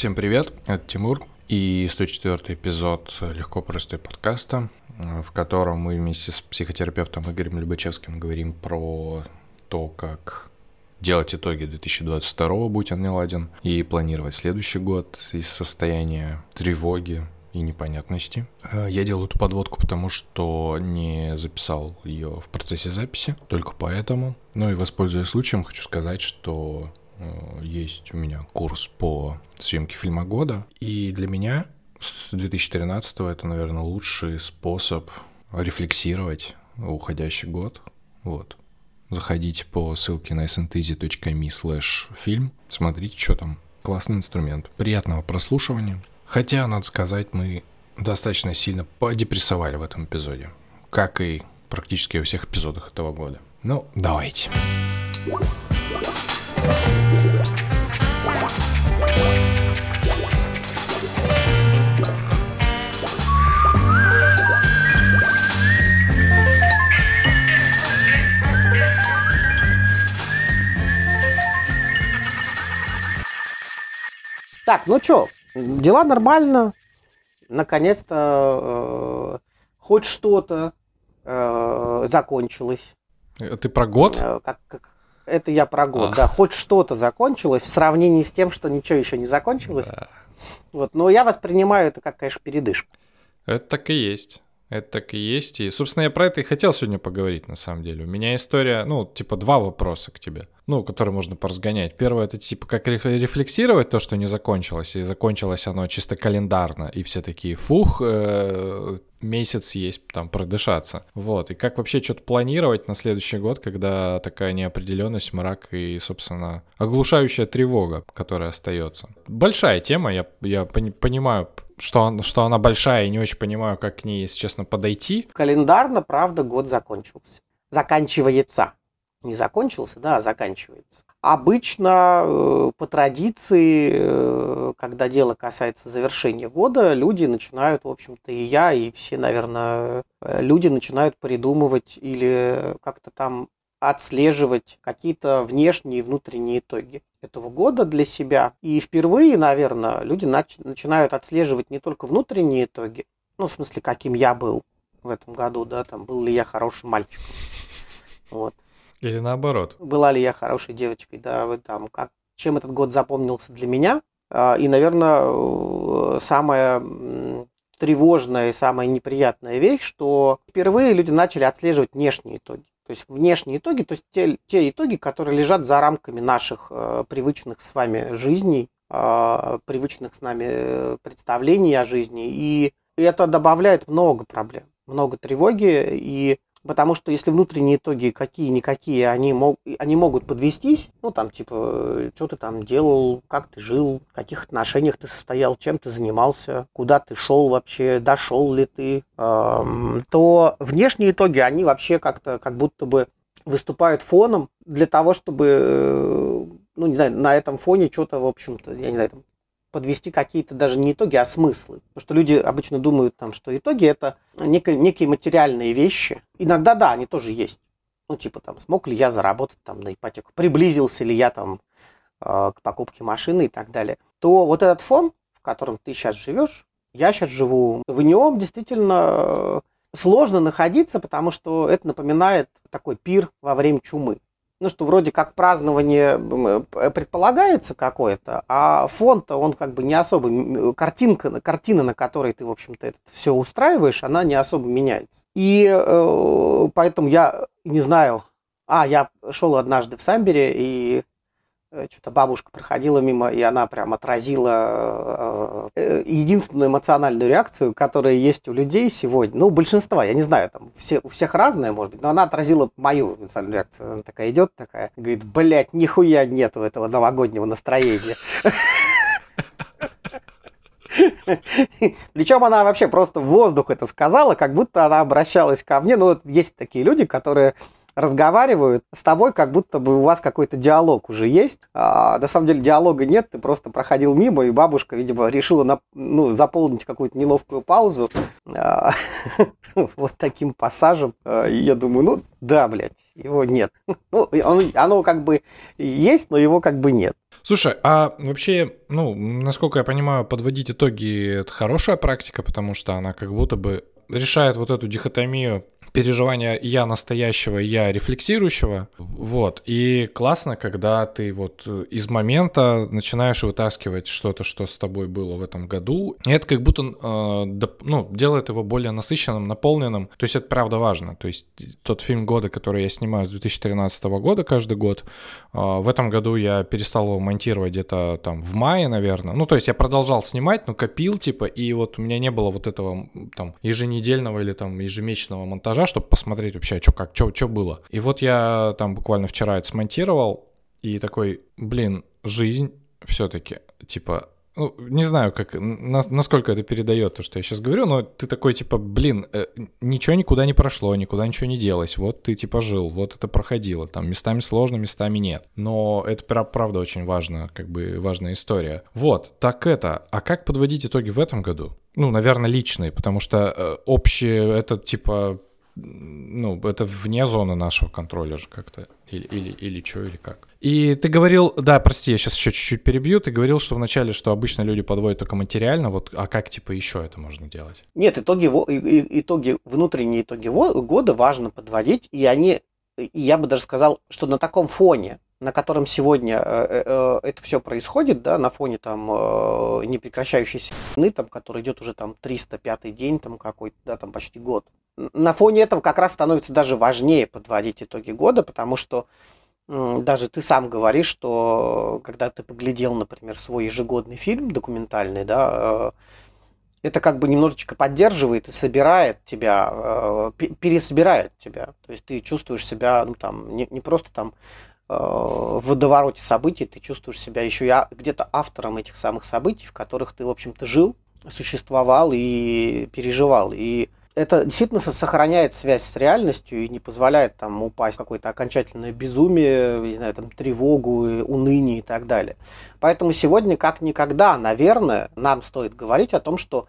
Всем привет, это Тимур и 104 эпизод «Легко простой» подкаста, в котором мы вместе с психотерапевтом Игорем Любачевским говорим про то, как делать итоги 2022, будь он не ладен, и планировать следующий год из состояния тревоги, и непонятности. Э, я делаю эту подводку, потому что не записал ее в процессе записи, только поэтому. Ну и воспользуясь случаем, хочу сказать, что э, есть у меня курс по съемке фильма года, и для меня с 2013 это, наверное, лучший способ рефлексировать уходящий год. Вот. Заходите по ссылке на sntz.me slash фильм, смотрите, что там. Классный инструмент. Приятного прослушивания. Хотя, надо сказать, мы достаточно сильно подепрессовали в этом эпизоде. Как и практически во всех эпизодах этого года. Ну, давайте. Так, ну что, Дела нормально. Наконец-то э, хоть что-то э, закончилось. Это ты про год? Э, как, как, это я про год, Ах. да. Хоть что-то закончилось в сравнении с тем, что ничего еще не закончилось. Да. Вот, но я воспринимаю это как, конечно, передышку. Это так и есть. Это так и есть. И, собственно, я про это и хотел сегодня поговорить, на самом деле. У меня история, ну, типа, два вопроса к тебе ну, который можно поразгонять. Первое, это типа как рефлексировать то, что не закончилось, и закончилось оно чисто календарно, и все такие, фух, э, месяц есть там продышаться. Вот, и как вообще что-то планировать на следующий год, когда такая неопределенность, мрак и, собственно, оглушающая тревога, которая остается. Большая тема, я, я пони- понимаю, что, он, что она большая, и не очень понимаю, как к ней, если честно, подойти. Календарно, правда, год закончился. Заканчивается не закончился, да, а заканчивается. Обычно э, по традиции, э, когда дело касается завершения года, люди начинают, в общем-то, и я, и все, наверное, э, люди начинают придумывать или как-то там отслеживать какие-то внешние и внутренние итоги этого года для себя. И впервые, наверное, люди нач- начинают отслеживать не только внутренние итоги, ну, в смысле, каким я был в этом году, да, там, был ли я хорошим мальчиком, вот, или наоборот. Была ли я хорошей девочкой, да, вот там, как, чем этот год запомнился для меня. А, и, наверное, э, самая тревожная и самая неприятная вещь, что впервые люди начали отслеживать внешние итоги. То есть внешние итоги, то есть те, те итоги, которые лежат за рамками наших э, привычных с вами жизней, э, привычных с нами э, представлений о жизни. И это добавляет много проблем, много тревоги. И Потому что если внутренние итоги какие-никакие, они, мог, они могут подвестись, ну там типа, что ты там делал, как ты жил, в каких отношениях ты состоял, чем ты занимался, куда ты шел вообще, дошел ли ты, эм, то внешние итоги, они вообще как-то как будто бы выступают фоном для того, чтобы, э, ну не знаю, на этом фоне что-то, в общем-то, я не знаю, там, подвести какие-то даже не итоги, а смыслы. Потому что люди обычно думают, там, что итоги это некие, некие материальные вещи. Иногда да, они тоже есть. Ну, типа там, смог ли я заработать там на ипотеку, приблизился ли я там э, к покупке машины и так далее. То вот этот фон, в котором ты сейчас живешь, я сейчас живу, в нем действительно э, сложно находиться, потому что это напоминает такой пир во время чумы ну, что вроде как празднование предполагается какое-то, а фон-то он как бы не особо, картинка, картина, на которой ты, в общем-то, это все устраиваешь, она не особо меняется. И э, поэтому я не знаю, а, я шел однажды в Самбере, и Э, что-то бабушка проходила мимо, и она прям отразила э, э, единственную эмоциональную реакцию, которая есть у людей сегодня, ну, большинства, я не знаю, там все, у всех разная, может быть, но она отразила мою эмоциональную реакцию. Она такая идет, такая, говорит, блядь, нихуя нету этого новогоднего настроения. Причем она вообще просто в воздух это сказала, как будто она обращалась ко мне. Ну, вот есть такие люди, которые разговаривают с тобой, как будто бы у вас какой-то диалог уже есть. А, на самом деле диалога нет, ты просто проходил мимо, и бабушка, видимо, решила на, ну, заполнить какую-то неловкую паузу а, вот таким пассажем. А, я думаю, ну да, блядь, его нет. Ну, он, оно как бы есть, но его как бы нет. Слушай, а вообще, ну, насколько я понимаю, подводить итоги — это хорошая практика, потому что она как будто бы решает вот эту дихотомию переживания я настоящего, я рефлексирующего. Вот. И классно, когда ты вот из момента начинаешь вытаскивать что-то, что с тобой было в этом году. И это как будто э, ну, делает его более насыщенным, наполненным. То есть это правда важно. То есть тот фильм года, который я снимаю с 2013 года каждый год, э, в этом году я перестал его монтировать где-то там в мае, наверное. Ну, то есть я продолжал снимать, но копил, типа, и вот у меня не было вот этого там еженедельного или там ежемесячного монтажа, монтажа, чтобы посмотреть вообще, что как, что было. И вот я там буквально вчера это смонтировал, и такой, блин, жизнь все-таки, типа, ну, не знаю, как, на, насколько это передает то, что я сейчас говорю, но ты такой, типа, блин, э, ничего никуда не прошло, никуда ничего не делось, вот ты, типа, жил, вот это проходило, там, местами сложно, местами нет. Но это, правда, очень важно, как бы, важная история. Вот, так это, а как подводить итоги в этом году? Ну, наверное, личные, потому что э, общее, это, типа, ну, это вне зоны нашего контроля же как-то, или, или, или что, или как. И ты говорил, да, прости, я сейчас еще чуть-чуть перебью, ты говорил, что вначале, что обычно люди подводят только материально, вот, а как, типа, еще это можно делать? Нет, итоги, итоги внутренние итоги года важно подводить, и они, и я бы даже сказал, что на таком фоне, на котором сегодня э, э, э, это все происходит, да, на фоне там непрекращающейся войны, там, который идет уже там 305 день, там какой-то, да, там почти год. На фоне этого как раз становится даже важнее подводить итоги года, потому что даже ты сам говоришь, что когда ты поглядел, например, свой ежегодный фильм документальный, да, это как бы немножечко поддерживает и собирает тебя, пересобирает тебя. То есть ты чувствуешь себя, ну там, не, не просто там в водовороте событий, ты чувствуешь себя еще и где-то автором этих самых событий, в которых ты, в общем-то, жил, существовал и переживал. И это действительно сохраняет связь с реальностью и не позволяет там упасть в какое-то окончательное безумие, не знаю, там тревогу, уныние и так далее. Поэтому сегодня как никогда, наверное, нам стоит говорить о том, что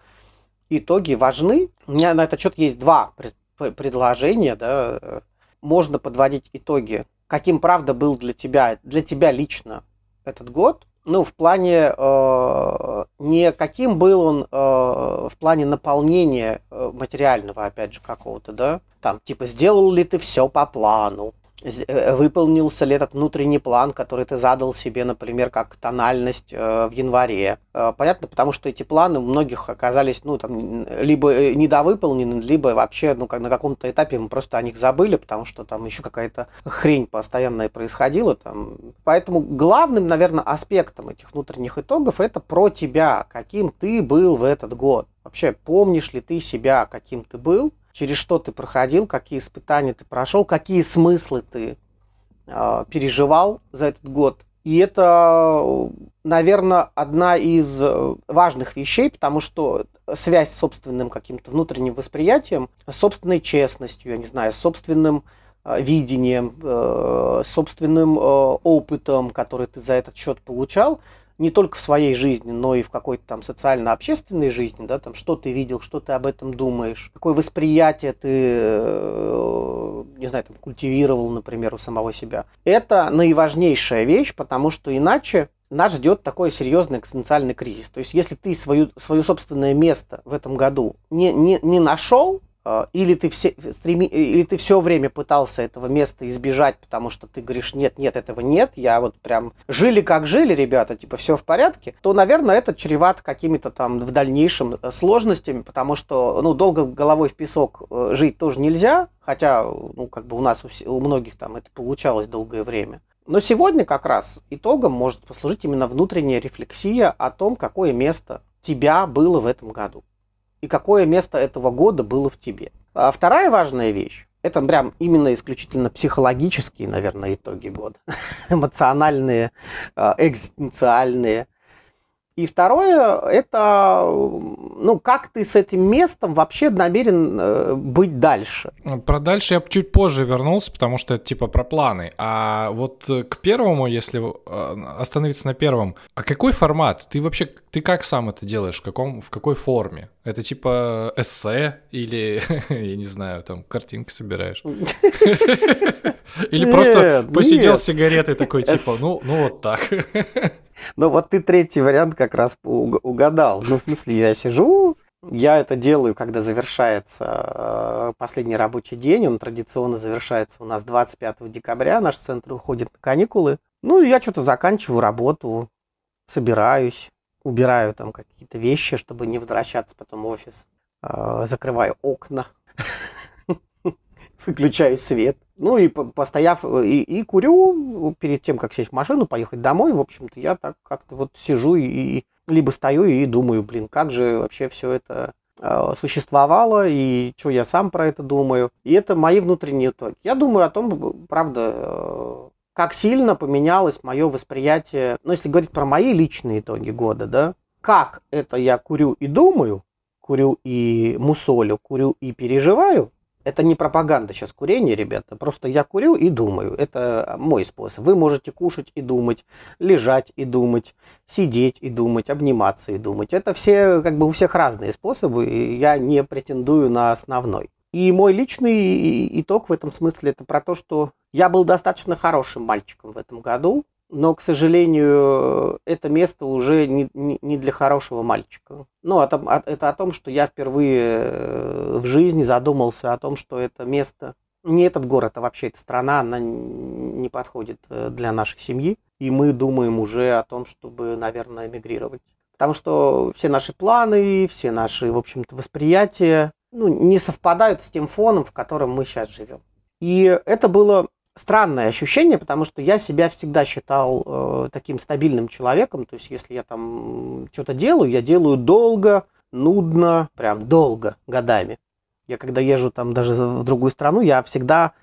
итоги важны. У меня на этот счет есть два предложения. Да. Можно подводить итоги каким правда был для тебя, для тебя лично этот год, ну, в плане э, не каким был он э, в плане наполнения э, материального, опять же, какого-то, да, там, типа, сделал ли ты все по плану, выполнился ли этот внутренний план, который ты задал себе, например, как тональность э, в январе. Э, понятно, потому что эти планы у многих оказались, ну, там, либо недовыполнены, либо вообще, ну, как на каком-то этапе мы просто о них забыли, потому что там еще какая-то хрень постоянная происходила. Там. Поэтому главным, наверное, аспектом этих внутренних итогов это про тебя, каким ты был в этот год. Вообще, помнишь ли ты себя, каким ты был, через что ты проходил, какие испытания ты прошел, какие смыслы ты э, переживал за этот год. И это, наверное, одна из э, важных вещей, потому что связь с собственным каким-то внутренним восприятием, с собственной честностью, я не знаю, с собственным э, видением, э, собственным опытом, который ты за этот счет получал, не только в своей жизни, но и в какой-то там социально-общественной жизни, да, там, что ты видел, что ты об этом думаешь, какое восприятие ты, э, не знаю, там, культивировал, например, у самого себя. Это наиважнейшая вещь, потому что иначе нас ждет такой серьезный экзистенциальный кризис. То есть, если ты свою, свое собственное место в этом году не, не, не нашел, или ты, все, стреми, или ты все время пытался этого места избежать, потому что ты говоришь, нет, нет, этого нет, я вот прям жили как жили, ребята, типа все в порядке, то, наверное, это чревато какими-то там в дальнейшем э, сложностями, потому что, ну, долго головой в песок э, жить тоже нельзя, хотя, ну, как бы у нас, у, у многих там это получалось долгое время. Но сегодня как раз итогом может послужить именно внутренняя рефлексия о том, какое место тебя было в этом году и какое место этого года было в тебе. А вторая важная вещь, это прям именно исключительно психологические, наверное, итоги года, эмоциональные, а, экзистенциальные. И второе, это ну, как ты с этим местом вообще намерен э, быть дальше? Про дальше я чуть позже вернулся, потому что это типа про планы. А вот э, к первому, если э, остановиться на первом, а какой формат? Ты вообще, ты как сам это делаешь? В, каком, в какой форме? Это типа эссе или, я не знаю, там картинки собираешь? Или просто посидел с сигаретой такой, типа, ну, ну вот так. Ну вот ты третий вариант как раз угадал. Ну, в смысле, я сижу, я это делаю, когда завершается э, последний рабочий день. Он традиционно завершается у нас 25 декабря. Наш центр уходит на каникулы. Ну, я что-то заканчиваю работу, собираюсь, убираю там какие-то вещи, чтобы не возвращаться потом в офис. Э, закрываю окна, выключаю свет. Ну и постояв и, и курю перед тем, как сесть в машину, поехать домой, в общем-то, я так как-то вот сижу и, и либо стою и думаю, блин, как же вообще все это э, существовало и что я сам про это думаю. И это мои внутренние итоги. Я думаю о том, правда, э, как сильно поменялось мое восприятие, ну если говорить про мои личные итоги года, да, как это я курю и думаю, курю и мусолю, курю и переживаю, это не пропаганда сейчас курения, ребята. Просто я курю и думаю. Это мой способ. Вы можете кушать и думать, лежать и думать, сидеть и думать, обниматься и думать. Это все, как бы у всех разные способы. И я не претендую на основной. И мой личный итог в этом смысле это про то, что я был достаточно хорошим мальчиком в этом году но, к сожалению, это место уже не, не, для хорошего мальчика. Ну, это, это о том, что я впервые э, в жизни задумался о том, что это место, не этот город, а вообще эта страна, она не подходит э, для нашей семьи. И мы думаем уже о том, чтобы, наверное, эмигрировать. Потому что все наши планы, все наши, в общем-то, восприятия ну, не совпадают с тем фоном, в котором мы сейчас живем. И это было странное ощущение, потому что я себя всегда считал э, таким стабильным человеком. То есть, если я там что-то делаю, я делаю долго, нудно, прям долго, годами. Я когда езжу там даже в другую страну, я всегда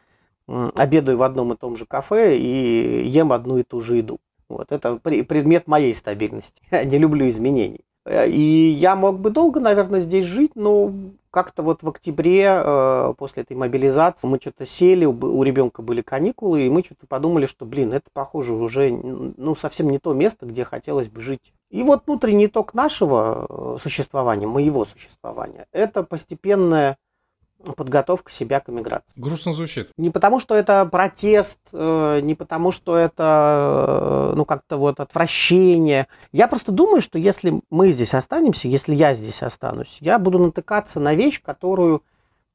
обедаю в одном и том же кафе и ем одну и ту же еду. Вот это предмет моей стабильности. Я не люблю изменений. Э, и я мог бы долго, наверное, здесь жить, но как-то вот в октябре, э, после этой мобилизации, мы что-то сели, у ребенка были каникулы, и мы что-то подумали, что, блин, это, похоже, уже ну, совсем не то место, где хотелось бы жить. И вот внутренний итог нашего э, существования, моего существования, это постепенное подготовка себя к эмиграции. Грустно звучит. Не потому, что это протест, э, не потому, что это, э, ну, как-то вот отвращение. Я просто думаю, что если мы здесь останемся, если я здесь останусь, я буду натыкаться на вещь, которую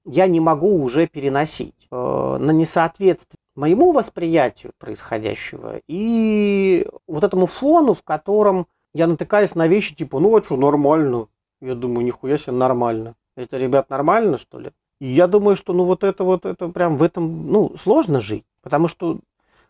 я не могу уже переносить, э, на несоответствие моему восприятию происходящего и вот этому фону, в котором я натыкаюсь на вещи типа, ну а что, нормально. Я думаю, нихуя себе нормально. Это, ребят, нормально, что ли? Я думаю, что ну вот это вот, это прям в этом, ну, сложно жить. Потому что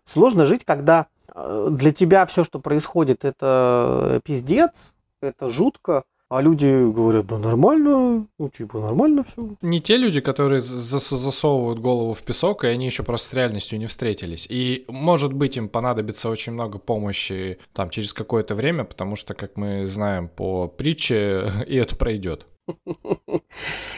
сложно жить, когда э, для тебя все, что происходит, это пиздец, это жутко, а люди говорят, да нормально, ну типа нормально все. Не те люди, которые зас засовывают голову в песок, и они еще просто с реальностью не встретились. И может быть им понадобится очень много помощи там через какое-то время, потому что, как мы знаем по притче, и это пройдет.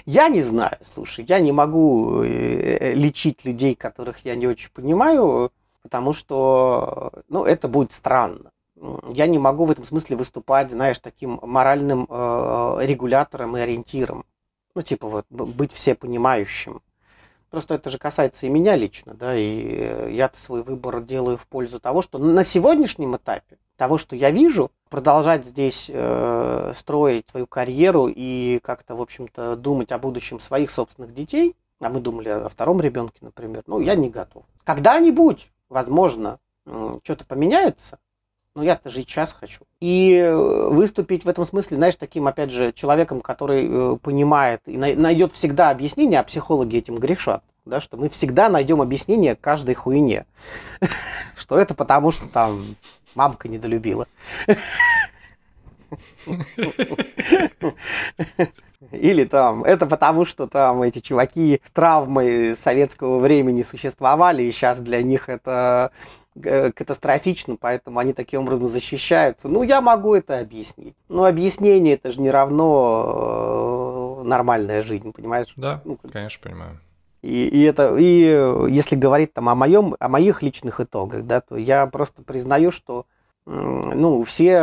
Я не знаю, слушай, я не могу э, э, лечить людей, которых я не очень понимаю, потому что, ну, это будет странно. Я не могу в этом смысле выступать, знаешь, таким моральным э, регулятором и ориентиром. Ну, типа вот быть всепонимающим. Просто это же касается и меня лично, да, и э, я-то свой выбор делаю в пользу того, что на сегодняшнем этапе того, что я вижу, продолжать здесь э, строить свою карьеру и как-то, в общем-то, думать о будущем своих собственных детей, а мы думали о втором ребенке, например, ну, я не готов. Когда-нибудь, возможно, что-то поменяется, но я-то жить сейчас хочу. И э, выступить в этом смысле, знаешь, таким, опять же, человеком, который э, понимает и найдет всегда объяснение, а психологи этим грешат, да, что мы всегда найдем объяснение каждой хуйне. Что это потому, что там мамка недолюбила. Или там, это потому, что там эти чуваки с травмой советского времени существовали, и сейчас для них это катастрофично, поэтому они таким образом защищаются. Ну, я могу это объяснить. Но объяснение это же не равно э, нормальная жизнь, понимаешь? Да, ну, конечно, понимаю. И, и это, и если говорить там о моем, о моих личных итогах, да, то я просто признаю, что ну, все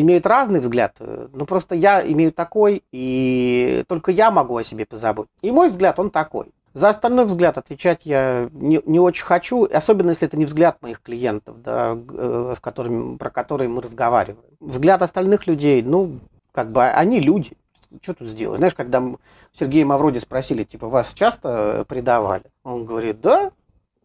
имеют разный взгляд, но просто я имею такой, и только я могу о себе позаботиться. И мой взгляд, он такой. За остальной взгляд отвечать я не, не очень хочу, особенно если это не взгляд моих клиентов, да, э, с которыми, про которые мы разговариваем. Взгляд остальных людей, ну, как бы они люди. Что тут сделать? Знаешь, когда Сергея Мавроди спросили, типа, вас часто предавали? Он говорит, да,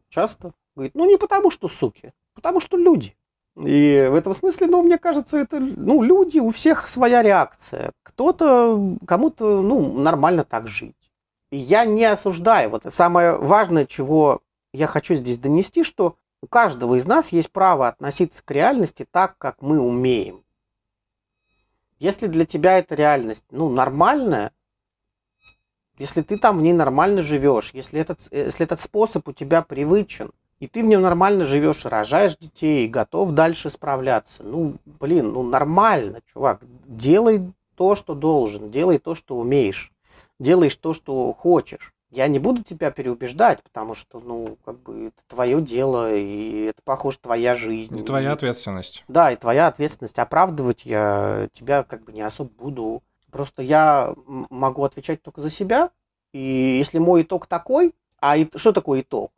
часто. Говорит, ну не потому что суки, потому что люди. И в этом смысле, ну, мне кажется, это, ну, люди, у всех своя реакция. Кто-то, кому-то, ну, нормально так жить. И я не осуждаю. Вот самое важное, чего я хочу здесь донести, что у каждого из нас есть право относиться к реальности так, как мы умеем. Если для тебя эта реальность, ну, нормальная, если ты там в ней нормально живешь, если этот, если этот способ у тебя привычен, и ты в нем нормально живешь, рожаешь детей, готов дальше справляться. Ну, блин, ну нормально, чувак. Делай то, что должен, делай то, что умеешь, делаешь то, что хочешь. Я не буду тебя переубеждать, потому что, ну, как бы это твое дело, и это, похоже, твоя жизнь. И твоя ответственность. Да, и твоя ответственность. Оправдывать я тебя как бы не особо буду. Просто я могу отвечать только за себя. И если мой итог такой, а что такое итог?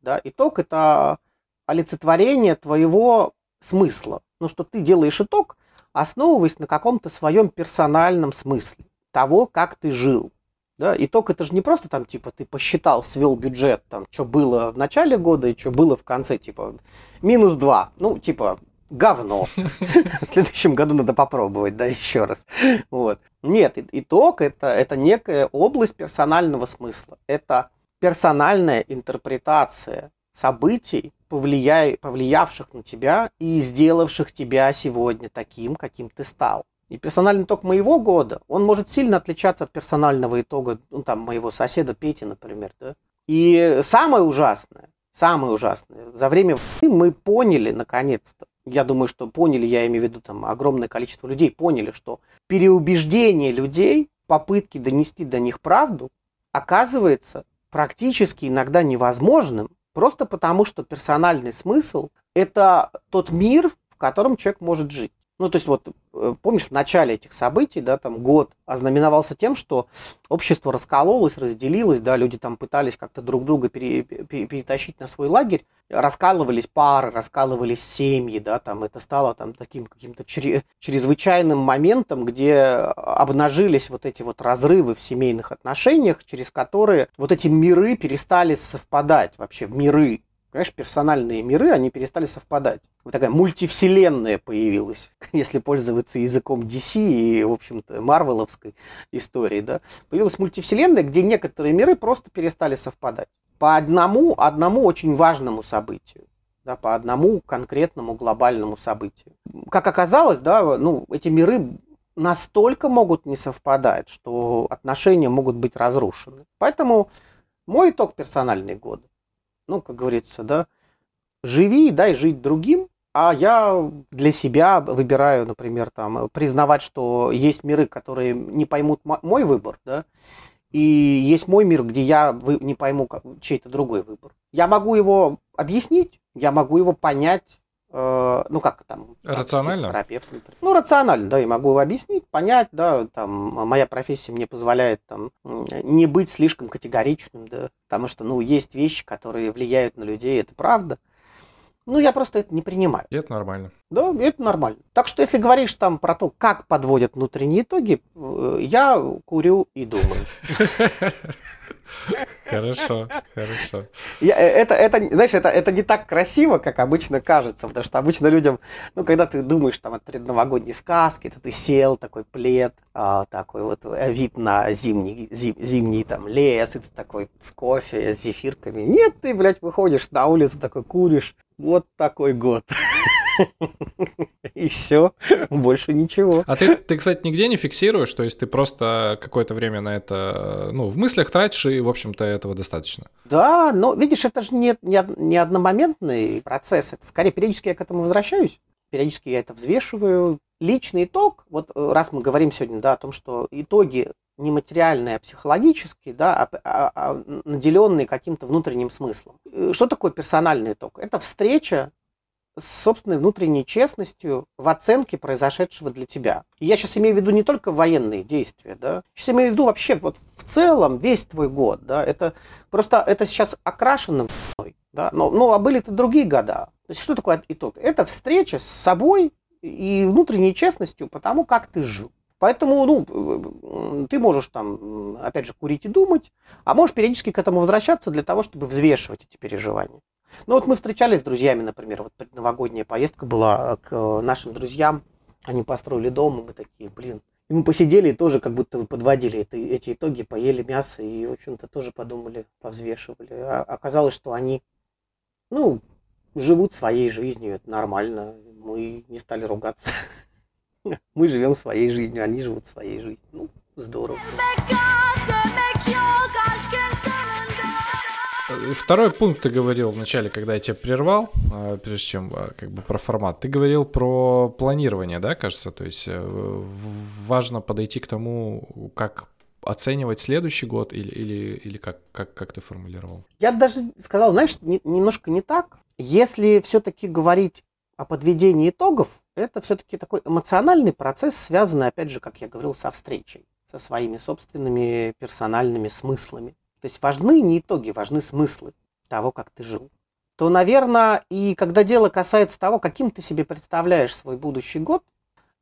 Да? Итог – это олицетворение твоего смысла. Ну, что ты делаешь итог, основываясь на каком-то своем персональном смысле того, как ты жил. Да, итог это же не просто там, типа, ты посчитал, свел бюджет, там, что было в начале года и что было в конце, типа, минус два. Ну, типа, говно. В следующем году надо попробовать, да, еще раз. Вот. Нет, итог это, это некая область персонального смысла. Это персональная интерпретация событий, повлия... повлиявших на тебя и сделавших тебя сегодня таким, каким ты стал. И персональный итог моего года, он может сильно отличаться от персонального итога ну, там, моего соседа Пети, например. Да? И самое ужасное, самое ужасное, за время мы поняли наконец-то, я думаю, что поняли, я имею в виду там огромное количество людей, поняли, что переубеждение людей, попытки донести до них правду, оказывается практически иногда невозможным, просто потому что персональный смысл – это тот мир, в котором человек может жить. Ну, то есть вот, э, помнишь, в начале этих событий, да, там год ознаменовался тем, что общество раскололось, разделилось, да, люди там пытались как-то друг друга пере, пере, перетащить на свой лагерь, раскалывались пары, раскалывались семьи, да, там это стало там таким каким-то чрезвычайным моментом, где обнажились вот эти вот разрывы в семейных отношениях, через которые вот эти миры перестали совпадать, вообще миры, Понимаешь, персональные миры, они перестали совпадать. Вот такая мультивселенная появилась, если пользоваться языком DC и, в общем-то, марвеловской истории, да. Появилась мультивселенная, где некоторые миры просто перестали совпадать. По одному, одному очень важному событию. Да, по одному конкретному глобальному событию. Как оказалось, да, ну, эти миры настолько могут не совпадать, что отношения могут быть разрушены. Поэтому мой итог персональный год ну, как говорится, да, живи и дай жить другим, а я для себя выбираю, например, там, признавать, что есть миры, которые не поймут мой выбор, да, и есть мой мир, где я не пойму чей-то другой выбор. Я могу его объяснить, я могу его понять, ну как там, рационально? Терапевт, ну рационально, да, я могу его объяснить, понять, да, там моя профессия мне позволяет там не быть слишком категоричным, да, потому что, ну, есть вещи, которые влияют на людей, это правда. Ну, я просто это не принимаю. Это нормально. Да, это нормально. Так что, если говоришь там про то, как подводят внутренние итоги, э, я курю и думаю. Хорошо, хорошо. Я, э, это, это, знаешь, это, это не так красиво, как обычно кажется, потому что обычно людям, ну, когда ты думаешь там о предновогодней сказке, то ты сел, такой плед, а, такой вот э, вид на зимний, зим, зимний там лес, и ты такой с кофе, с зефирками. Нет, ты, блядь, выходишь на улицу, такой куришь. Вот такой год. И все, больше ничего. А ты, ты, кстати, нигде не фиксируешь, то есть ты просто какое-то время на это, ну, в мыслях тратишь, и, в общем-то, этого достаточно. Да, но, видишь, это же не, не, не одномоментный процесс, это скорее периодически я к этому возвращаюсь, периодически я это взвешиваю. Личный итог, вот э, раз мы говорим сегодня, да, о том, что итоги не материальные, а психологические, да, а, а, а наделенные каким-то внутренним смыслом. Э, что такое персональный итог? Это встреча с собственной внутренней честностью в оценке произошедшего для тебя. И я сейчас имею в виду не только военные действия, да, сейчас имею в виду вообще вот в целом весь твой год, да, это просто это сейчас окрашено да, но, ну, а были-то другие года. То есть что такое итог? Это встреча с собой и внутренней честностью по тому, как ты жил. Поэтому, ну, ты можешь там, опять же, курить и думать, а можешь периодически к этому возвращаться для того, чтобы взвешивать эти переживания. Ну вот мы встречались с друзьями, например, вот новогодняя поездка была к э, нашим друзьям, они построили дом, и мы такие, блин, и мы посидели и тоже как будто подводили это, эти итоги, поели мясо и, в общем-то, тоже подумали, повзвешивали. А оказалось, что они, ну, живут своей жизнью, это нормально. Мы не стали ругаться. Мы живем своей жизнью, они живут своей жизнью. Ну, здорово. Второй пункт ты говорил вначале, когда я тебя прервал, а, прежде чем а, как бы про формат. Ты говорил про планирование, да, кажется? То есть э, важно подойти к тому, как оценивать следующий год или, или, или как, как, как ты формулировал? Я даже сказал, знаешь, не, немножко не так. Если все-таки говорить о подведении итогов, это все-таки такой эмоциональный процесс, связанный, опять же, как я говорил, со встречей, со своими собственными персональными смыслами. То есть важны не итоги, важны смыслы того, как ты жил. То, наверное, и когда дело касается того, каким ты себе представляешь свой будущий год,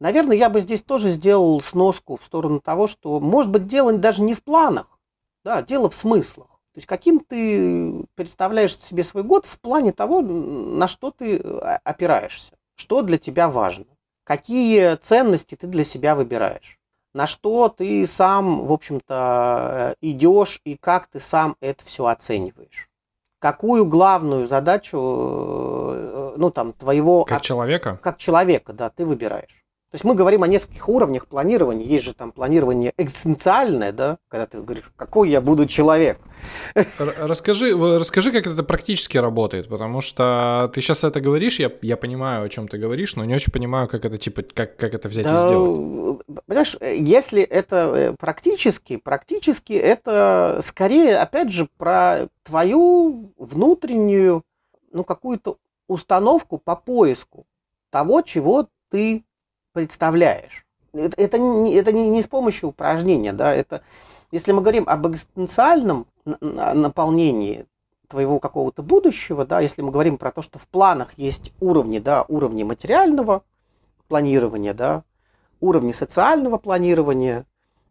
наверное, я бы здесь тоже сделал сноску в сторону того, что, может быть, дело даже не в планах, да, дело в смыслах. То есть каким ты представляешь себе свой год в плане того, на что ты э, опираешься, что для тебя важно, какие ценности ты для себя выбираешь на что ты сам, в общем-то, идешь и как ты сам это все оцениваешь. Какую главную задачу, э, ну, там, твоего... Как человека? Как человека, да, ты выбираешь. То есть мы говорим о нескольких уровнях планирования. Есть же там планирование экзистенциальное, да, когда ты говоришь, какой я буду человек. Расскажи, расскажи, как это практически работает, потому что ты сейчас это говоришь, я, я понимаю, о чем ты говоришь, но не очень понимаю, как это типа, как, как это взять да, и сделать. Понимаешь, если это э, практически, практически это скорее, опять же, про твою внутреннюю, ну, какую-то установку по поиску того, чего ты представляешь. Это, это, не, это не, не с помощью упражнения, да, это если мы говорим об экзистенциальном наполнении твоего какого-то будущего, да, если мы говорим про то, что в планах есть уровни, да, уровни материального планирования, да, уровни социального планирования,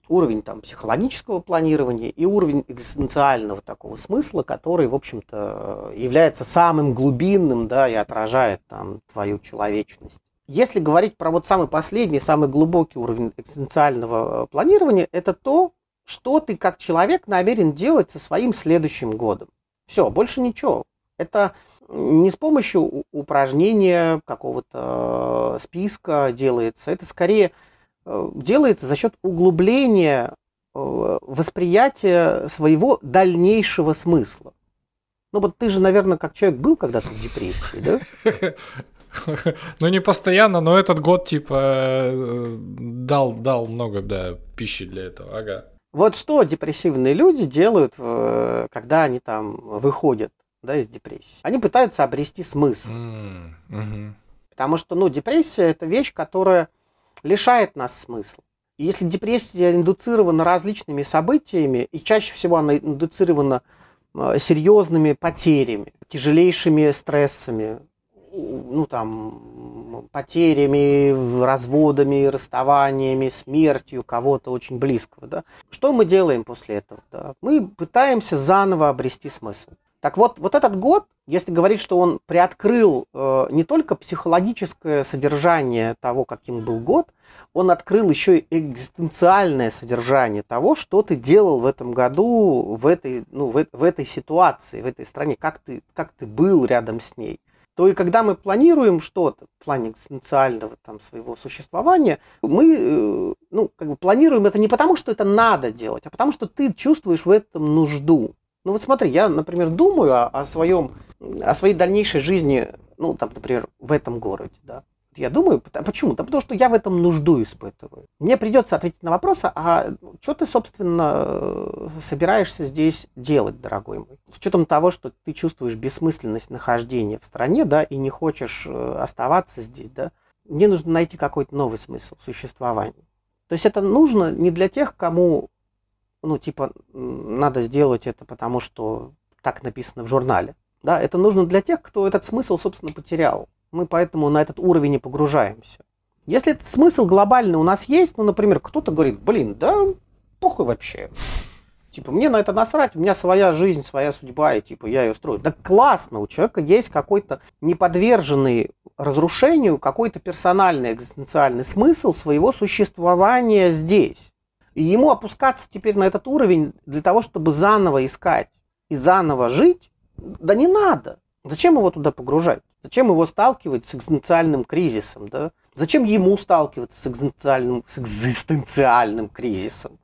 уровень там психологического планирования и уровень экзистенциального такого смысла, который, в общем-то, является самым глубинным, да, и отражает там твою человечность. Если говорить про вот самый последний, самый глубокий уровень экзистенциального э, планирования, это то, что ты как человек намерен делать со своим следующим годом. Все, больше ничего. Это не с помощью упражнения какого-то э, списка делается, это скорее э, делается за счет углубления восприятия своего дальнейшего смысла. Ну вот ты же, наверное, как человек был когда-то в депрессии, да? Ну, не постоянно, но этот год, типа, э, дал, дал много, да, пищи для этого, ага. Вот что депрессивные люди делают, когда они там выходят да, из депрессии? Они пытаются обрести смысл. Mm-hmm. Потому что, ну, депрессия – это вещь, которая лишает нас смысла. И если депрессия индуцирована различными событиями, и чаще всего она индуцирована э, серьезными потерями, тяжелейшими стрессами, ну там, потерями, разводами, расставаниями, смертью кого-то очень близкого. Да? Что мы делаем после этого? Да? Мы пытаемся заново обрести смысл. Так вот, вот этот год, если говорить, что он приоткрыл э, не только психологическое содержание того, каким был год, он открыл еще и экзистенциальное содержание того, что ты делал в этом году, в этой, ну, в, в этой ситуации, в этой стране, как ты, как ты был рядом с ней то и когда мы планируем что-то в плане экзистенциального там, своего существования, мы э, ну, как бы планируем это не потому, что это надо делать, а потому что ты чувствуешь в этом нужду. Ну вот смотри, я, например, думаю о, о своем, о своей дальнейшей жизни, ну там, например, в этом городе, да. Я думаю, почему? Да потому что я в этом нужду испытываю. Мне придется ответить на вопрос, а что ты, собственно, собираешься здесь делать, дорогой мой? С учетом того, что ты чувствуешь бессмысленность нахождения в стране, да, и не хочешь э, оставаться здесь, да, мне нужно найти какой-то новый смысл существования. То есть это нужно не для тех, кому, ну, типа, надо сделать это, потому что так написано в журнале. Да, это нужно для тех, кто этот смысл, собственно, потерял мы поэтому на этот уровень не погружаемся. Если этот смысл глобальный у нас есть, ну, например, кто-то говорит, блин, да похуй вообще. Типа, мне на это насрать, у меня своя жизнь, своя судьба, и типа я ее строю. Да классно, у человека есть какой-то неподверженный разрушению, какой-то персональный экзистенциальный смысл своего существования здесь. И ему опускаться теперь на этот уровень для того, чтобы заново искать и заново жить, да не надо. Зачем его туда погружать? Зачем его сталкивать с экзистенциальным кризисом? Да? Зачем ему сталкиваться с экзистенциальным, с экзистенциальным кризисом?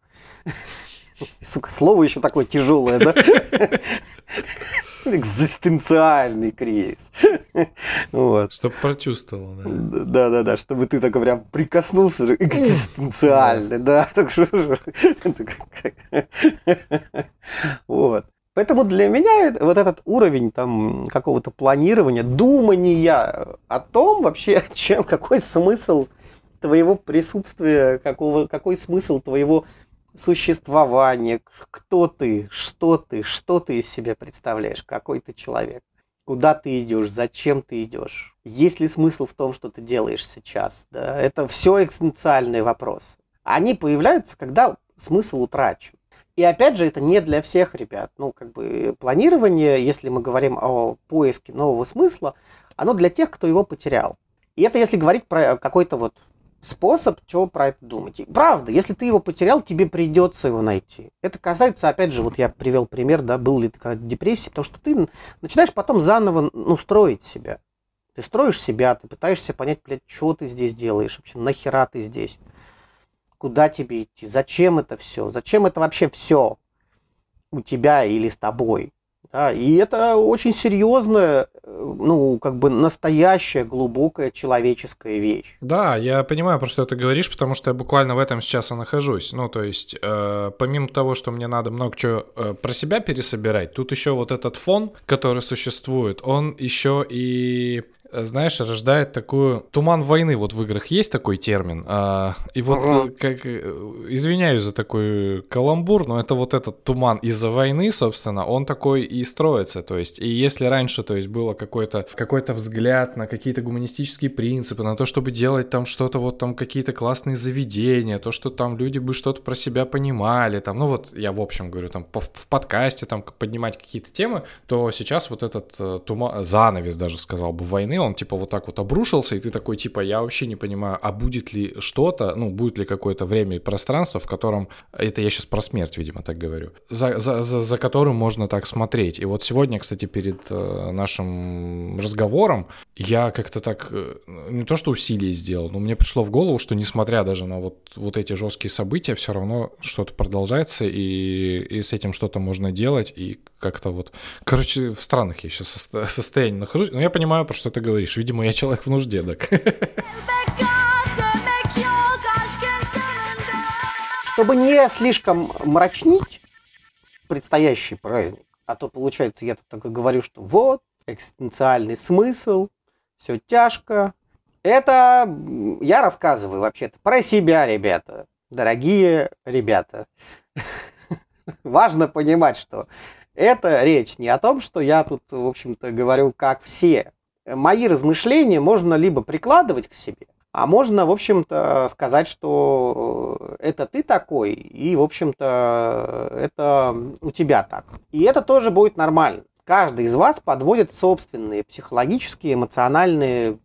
Сука, слово еще такое тяжелое, да? Экзистенциальный кризис. Вот. Чтобы прочувствовал, да. Да-да-да, чтобы ты так прям прикоснулся, экзистенциальный, да. Так что Вот. Поэтому для меня вот этот уровень там какого-то планирования, думания о том вообще, чем, какой смысл твоего присутствия, какого, какой смысл твоего существования, кто ты, что ты, что ты из себя представляешь, какой ты человек, куда ты идешь, зачем ты идешь, есть ли смысл в том, что ты делаешь сейчас, да, это все экзистенциальные вопросы. Они появляются, когда смысл утрачен. И опять же, это не для всех ребят. Ну, как бы планирование, если мы говорим о поиске нового смысла, оно для тех, кто его потерял. И это если говорить про какой-то вот способ, чего про это думать. И правда, если ты его потерял, тебе придется его найти. Это касается, опять же, вот я привел пример, да, был ли ты депрессии, потому что ты начинаешь потом заново, ну, строить себя. Ты строишь себя, ты пытаешься понять, блядь, что ты здесь делаешь, вообще нахера ты здесь куда тебе идти, зачем это все, зачем это вообще все у тебя или с тобой. Да, и это очень серьезная, э, ну, как бы настоящая, глубокая человеческая вещь. Да, я понимаю, про что ты говоришь, потому что я буквально в этом сейчас и нахожусь. Ну, то есть, э, помимо того, что мне надо много чего э, про себя пересобирать, тут еще вот этот фон, который существует, он еще и знаешь, рождает такую туман войны. Вот в играх есть такой термин. А, и вот, ага. Э, как э, извиняюсь за такой каламбур, но это вот этот туман из-за войны, собственно, он такой и строится. То есть, и если раньше, то есть, было какой-то какой взгляд на какие-то гуманистические принципы, на то, чтобы делать там что-то, вот там какие-то классные заведения, то, что там люди бы что-то про себя понимали, там, ну вот я в общем говорю, там в подкасте там поднимать какие-то темы, то сейчас вот этот туман, занавес даже сказал бы войны, он типа вот так вот обрушился, и ты такой типа, я вообще не понимаю, а будет ли что-то, ну, будет ли какое-то время и пространство, в котором, это я сейчас про смерть, видимо, так говорю, за, за, за, за которым можно так смотреть. И вот сегодня, кстати, перед э, нашим разговором я как-то так, э, не то что усилие сделал, но мне пришло в голову, что несмотря даже на вот, вот эти жесткие события, все равно что-то продолжается, и, и с этим что-то можно делать, и как-то вот... Короче, в странных я сейчас состоянии нахожусь, но я понимаю, про что ты говоришь. Видимо, я человек в нужде, так. Чтобы не слишком мрачнить предстоящий праздник, а то получается, я тут только говорю, что вот, экзистенциальный смысл, все тяжко. Это я рассказываю вообще-то про себя, ребята. Дорогие ребята. Важно понимать, что это речь не о том, что я тут, в общем-то, говорю как все. Мои размышления можно либо прикладывать к себе, а можно, в общем-то, сказать, что это ты такой, и, в общем-то, это у тебя так. И это тоже будет нормально. Каждый из вас подводит собственные психологические, эмоциональные,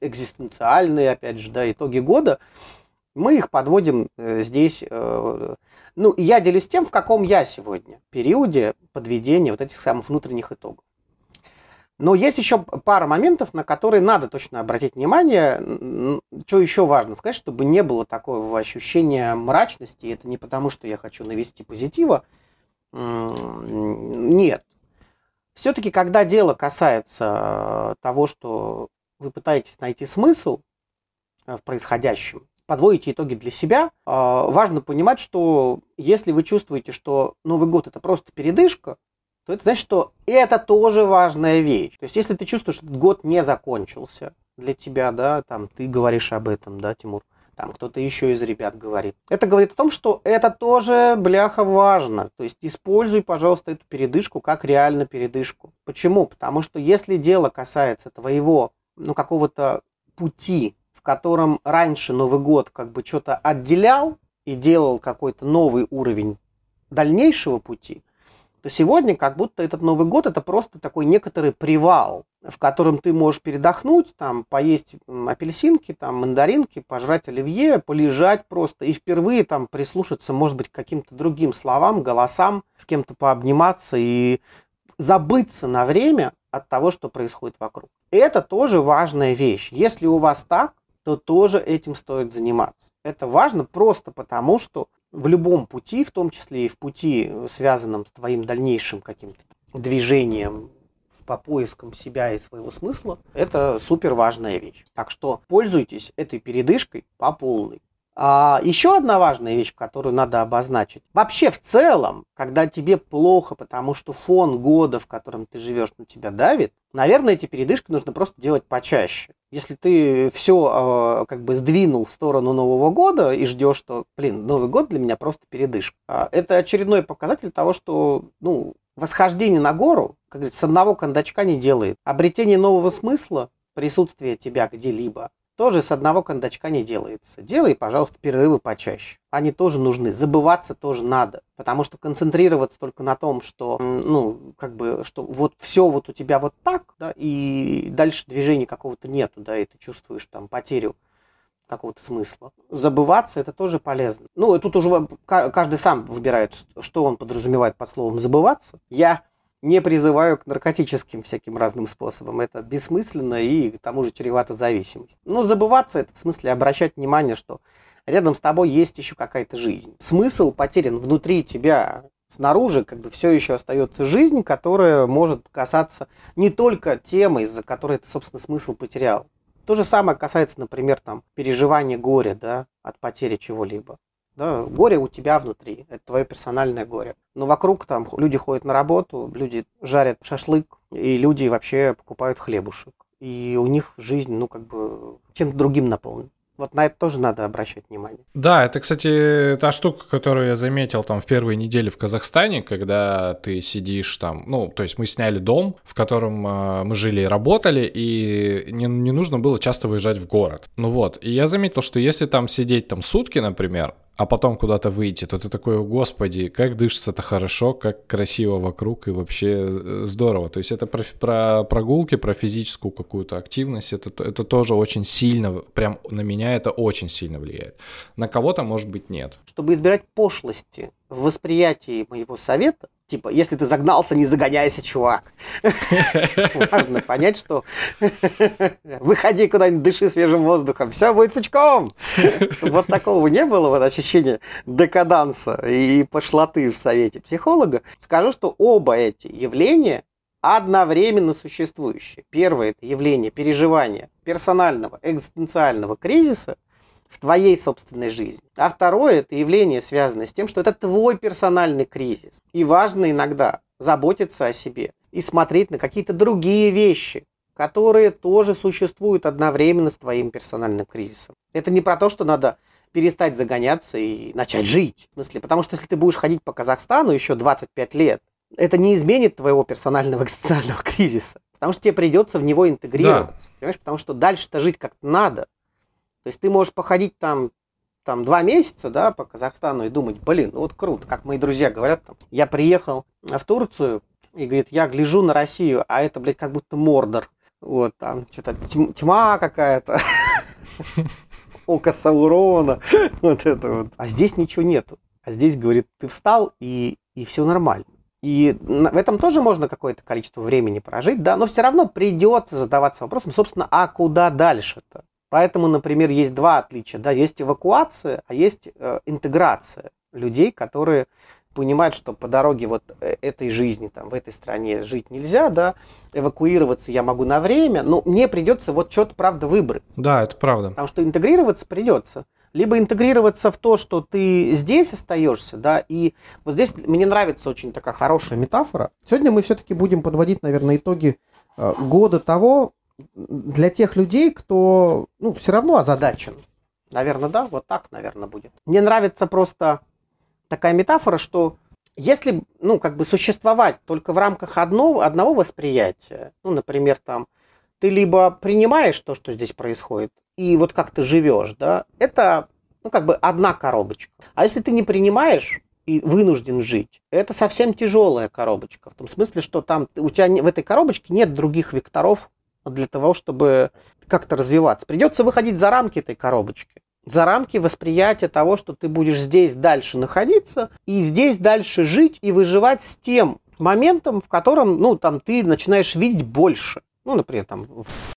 экзистенциальные, опять же, да, итоги года. Мы их подводим э, здесь э, ну, я делюсь тем, в каком я сегодня периоде подведения вот этих самых внутренних итогов. Но есть еще пара моментов, на которые надо точно обратить внимание. Что еще важно сказать, чтобы не было такого ощущения мрачности. Это не потому, что я хочу навести позитива. Нет. Все-таки, когда дело касается того, что вы пытаетесь найти смысл в происходящем, подводите итоги для себя, важно понимать, что если вы чувствуете, что Новый год это просто передышка, то это значит, что это тоже важная вещь. То есть, если ты чувствуешь, что этот год не закончился для тебя, да, там ты говоришь об этом, да, Тимур, там кто-то еще из ребят говорит. Это говорит о том, что это тоже, бляха, важно. То есть используй, пожалуйста, эту передышку как реально передышку. Почему? Потому что если дело касается твоего, ну, какого-то пути, в котором раньше Новый год как бы что-то отделял и делал какой-то новый уровень дальнейшего пути, то сегодня как будто этот Новый год это просто такой некоторый привал, в котором ты можешь передохнуть, там, поесть апельсинки, там, мандаринки, пожрать оливье, полежать просто и впервые там прислушаться, может быть, к каким-то другим словам, голосам, с кем-то пообниматься и забыться на время от того, что происходит вокруг. Это тоже важная вещь. Если у вас так, то тоже этим стоит заниматься. Это важно просто потому, что в любом пути, в том числе и в пути, э, связанном с твоим дальнейшим каким-то движением по поискам себя и своего смысла, это супер важная вещь. Так что пользуйтесь этой передышкой по полной. А еще одна важная вещь, которую надо обозначить. Вообще в целом, когда тебе плохо, потому что фон года, в котором ты живешь, на тебя давит, наверное, эти передышки нужно просто делать почаще. Если ты все а, как бы сдвинул в сторону Нового года и ждешь, что, блин, Новый год для меня просто передышка, а это очередной показатель того, что, ну, восхождение на гору, как говорится, с одного кондачка не делает. Обретение нового смысла, присутствие тебя где-либо, тоже с одного кондачка не делается. Делай, пожалуйста, перерывы почаще. Они тоже нужны. Забываться тоже надо. Потому что концентрироваться только на том, что, ну, как бы, что вот все вот у тебя вот так, да, и дальше движения какого-то нету, да, и ты чувствуешь там потерю какого-то смысла. Забываться это тоже полезно. Ну, тут уже каждый сам выбирает, что он подразумевает под словом забываться. Я не призываю к наркотическим всяким разным способам. Это бессмысленно и к тому же чревато зависимость. Но забываться это в смысле обращать внимание, что рядом с тобой есть еще какая-то жизнь. Смысл потерян внутри тебя, снаружи как бы все еще остается жизнь, которая может касаться не только темы, из-за которой ты, собственно, смысл потерял. То же самое касается, например, там, переживания горя, да, от потери чего-либо. Да, горе у тебя внутри, это твое персональное горе. Но вокруг там люди ходят на работу, люди жарят шашлык, и люди вообще покупают хлебушек. И у них жизнь, ну, как бы, чем-то другим наполнена. Вот на это тоже надо обращать внимание. Да, это, кстати, та штука, которую я заметил там в первые недели в Казахстане, когда ты сидишь там, ну, то есть мы сняли дом, в котором э, мы жили и работали, и не, не нужно было часто выезжать в город. Ну вот, и я заметил, что если там сидеть там сутки, например, а потом куда-то выйти, то ты такой, господи, как дышится-то хорошо, как красиво вокруг и вообще э, здорово. То есть это про, про прогулки, про физическую какую-то активность, это, это тоже очень сильно, прям на меня это очень сильно влияет. На кого-то, может быть, нет. Чтобы избирать пошлости в восприятии моего совета, Типа, если ты загнался, не загоняйся, чувак. Важно понять, что выходи куда-нибудь, дыши свежим воздухом, все будет пучком. Вот такого не было, вот ощущения декаданса и пошлоты в совете психолога. Скажу, что оба эти явления одновременно существующие. Первое – это явление переживания персонального экзистенциального кризиса, в твоей собственной жизни. А второе – это явление, связанное с тем, что это твой персональный кризис. И важно иногда заботиться о себе и смотреть на какие-то другие вещи, которые тоже существуют одновременно с твоим персональным кризисом. Это не про то, что надо перестать загоняться и начать жить. В смысле, потому что если ты будешь ходить по Казахстану еще 25 лет, это не изменит твоего персонального экзистенциального кризиса. Потому что тебе придется в него интегрироваться. Да. Понимаешь? Потому что дальше-то жить как-то надо. То есть ты можешь походить там, там два месяца, да, по Казахстану и думать, блин, ну вот круто, как мои друзья говорят, там, я приехал в Турцию, и говорит, я гляжу на Россию, а это, блядь, как будто Мордор. Вот, там что-то тьма какая-то. Око Саурона. Вот это вот. А здесь ничего нету. А здесь, говорит, ты встал, и, и все нормально. И в этом тоже можно какое-то количество времени прожить, да, но все равно придется задаваться вопросом, собственно, а куда дальше-то? Поэтому, например, есть два отличия, да, есть эвакуация, а есть э, интеграция людей, которые понимают, что по дороге вот э, этой жизни, там, в этой стране жить нельзя, да, эвакуироваться я могу на время, но мне придется вот что-то, правда, выбрать. Да, это правда. Потому что интегрироваться придется. Либо интегрироваться в то, что ты здесь остаешься, да, и вот здесь мне нравится очень такая хорошая метафора. Сегодня мы все-таки будем подводить, наверное, итоги э, года того для тех людей, кто, ну, все равно озадачен. Наверное, да, вот так, наверное, будет. Мне нравится просто такая метафора, что если, ну, как бы существовать только в рамках одного, одного восприятия, ну, например, там, ты либо принимаешь то, что здесь происходит, и вот как ты живешь, да, это, ну, как бы одна коробочка. А если ты не принимаешь и вынужден жить, это совсем тяжелая коробочка. В том смысле, что там у тебя в этой коробочке нет других векторов для того, чтобы как-то развиваться. Придется выходить за рамки этой коробочки за рамки восприятия того, что ты будешь здесь дальше находиться и здесь дальше жить и выживать с тем моментом, в котором, ну, там, ты начинаешь видеть больше. Ну, например, там,